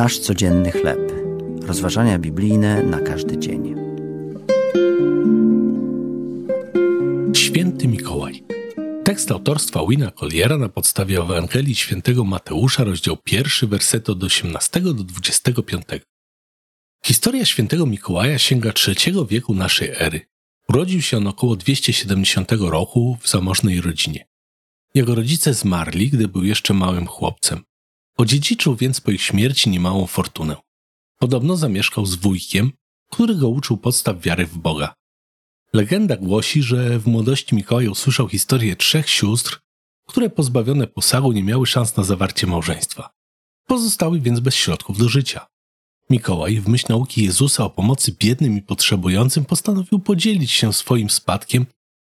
Nasz codzienny chleb. Rozważania biblijne na każdy dzień. Święty Mikołaj. Tekst autorstwa Wina Colliera na podstawie Ewangelii Świętego Mateusza, rozdział 1, wersety od 18 do 25. Historia Świętego Mikołaja sięga III wieku naszej ery. Urodził się on około 270 roku w zamożnej rodzinie. Jego rodzice zmarli, gdy był jeszcze małym chłopcem. Odziedziczył więc po ich śmierci niemałą fortunę. Podobno zamieszkał z wujkiem, który go uczył podstaw wiary w Boga. Legenda głosi, że w młodości Mikołaj usłyszał historię trzech sióstr, które pozbawione posagu nie miały szans na zawarcie małżeństwa. Pozostały więc bez środków do życia. Mikołaj, w myśl nauki Jezusa o pomocy biednym i potrzebującym, postanowił podzielić się swoim spadkiem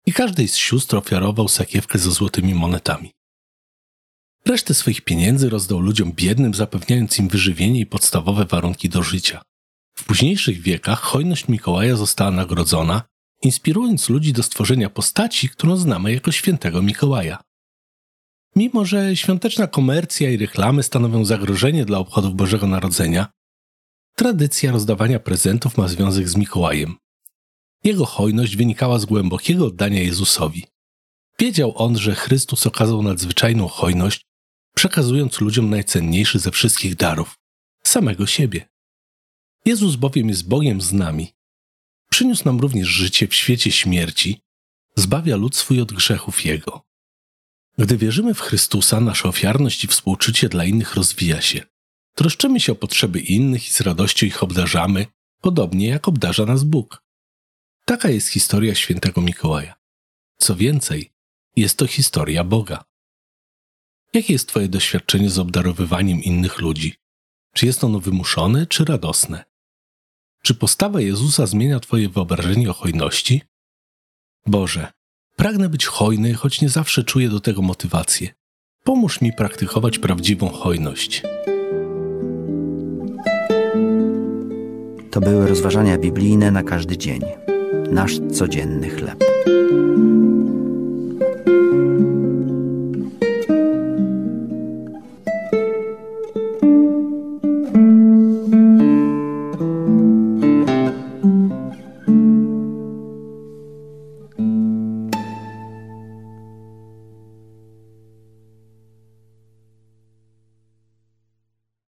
i każdej z sióstr ofiarował sakiewkę ze złotymi monetami. Resztę swoich pieniędzy rozdał ludziom biednym, zapewniając im wyżywienie i podstawowe warunki do życia. W późniejszych wiekach hojność Mikołaja została nagrodzona, inspirując ludzi do stworzenia postaci, którą znamy jako świętego Mikołaja. Mimo, że świąteczna komercja i reklamy stanowią zagrożenie dla obchodów Bożego Narodzenia, tradycja rozdawania prezentów ma związek z Mikołajem. Jego hojność wynikała z głębokiego oddania Jezusowi. Wiedział on, że Chrystus okazał nadzwyczajną hojność, przekazując ludziom najcenniejszy ze wszystkich darów samego siebie. Jezus bowiem jest Bogiem z nami. Przyniósł nam również życie w świecie śmierci, zbawia lud swój od grzechów Jego. Gdy wierzymy w Chrystusa, nasza ofiarność i współczucie dla innych rozwija się. Troszczymy się o potrzeby innych i z radością ich obdarzamy, podobnie jak obdarza nas Bóg. Taka jest historia świętego Mikołaja. Co więcej, jest to historia Boga. Jakie jest Twoje doświadczenie z obdarowywaniem innych ludzi? Czy jest ono wymuszone, czy radosne? Czy postawa Jezusa zmienia Twoje wyobrażenie o hojności? Boże, pragnę być hojny, choć nie zawsze czuję do tego motywację. Pomóż mi praktykować prawdziwą hojność. To były rozważania biblijne na każdy dzień. Nasz codzienny chleb.